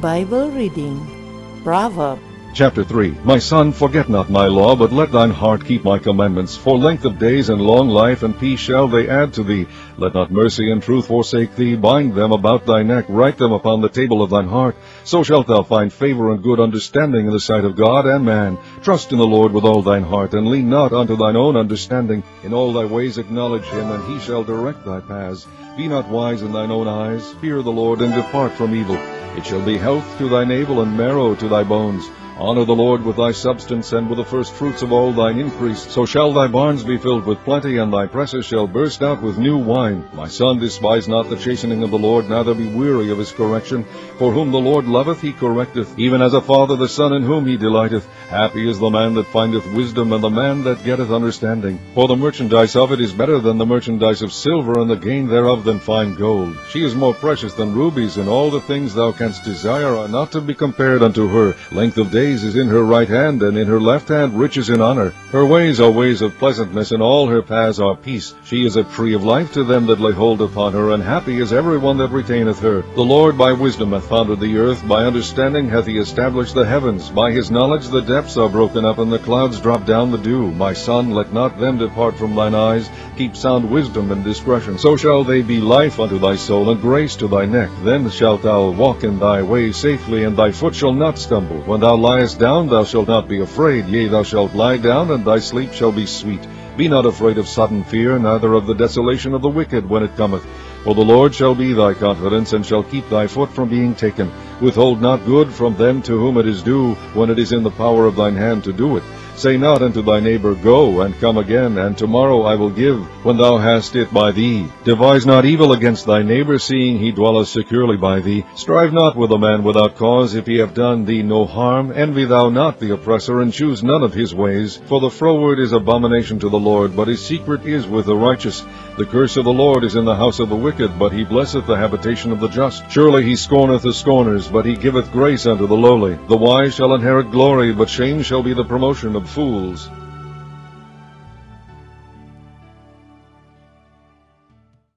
Bible reading. Proverbs Chapter 3 My son, forget not my law, but let thine heart keep my commandments. For length of days and long life and peace shall they add to thee. Let not mercy and truth forsake thee. Bind them about thy neck, write them upon the table of thine heart. So shalt thou find favor and good understanding in the sight of God and man. Trust in the Lord with all thine heart, and lean not unto thine own understanding. In all thy ways acknowledge him, and he shall direct thy paths. Be not wise in thine own eyes. Fear the Lord, and depart from evil. It shall be health to thy navel, and marrow to thy bones. Honor the Lord with thy substance, and with the first fruits of all thine increase. So shall thy barns be filled with plenty, and thy presses shall burst out with new wine. My son, despise not the chastening of the Lord, neither be weary of his correction. For whom the Lord loveth, he correcteth, even as a father the son in whom he delighteth. Happy is the man that findeth wisdom, and the man that getteth understanding. For the merchandise of it is better than the merchandise of silver, and the gain thereof than fine gold. She is more precious than rubies, and all the things thou canst desire are not to be compared unto her. Length of days is in her right hand, and in her left hand riches and honor. Her ways are ways of pleasantness, and all her paths are peace. She is a tree of life to them that lay hold upon her, and happy is every one that retaineth her. The Lord by wisdom hath founded the earth, by understanding hath he established the heavens. By his knowledge the depths are broken up, and the clouds drop down the dew. My son, let not them depart from thine eyes. Keep sound wisdom and discretion. So shall they be life unto thy soul, and grace to thy neck. Then shalt thou walk in thy way safely, and thy foot shall not stumble. When thou liest down, thou shalt not be afraid. Yea, thou shalt lie down, and thy sleep shall be sweet. Be not afraid of sudden fear, neither of the desolation of the wicked when it cometh. For the Lord shall be thy confidence, and shall keep thy foot from being taken. Withhold not good from them to whom it is due, when it is in the power of thine hand to do it. Say not unto thy neighbor, Go, and come again, and tomorrow I will give, when thou hast it by thee. Devise not evil against thy neighbor, seeing he dwelleth securely by thee. Strive not with a man without cause, if he have done thee no harm. Envy thou not the oppressor, and choose none of his ways. For the froward is abomination to the Lord, but his secret is with the righteous. The curse of the Lord is in the house of the wicked, but he blesseth the habitation of the just. Surely he scorneth the scorners, but he giveth grace unto the lowly. The wise shall inherit glory, but shame shall be the promotion of fools.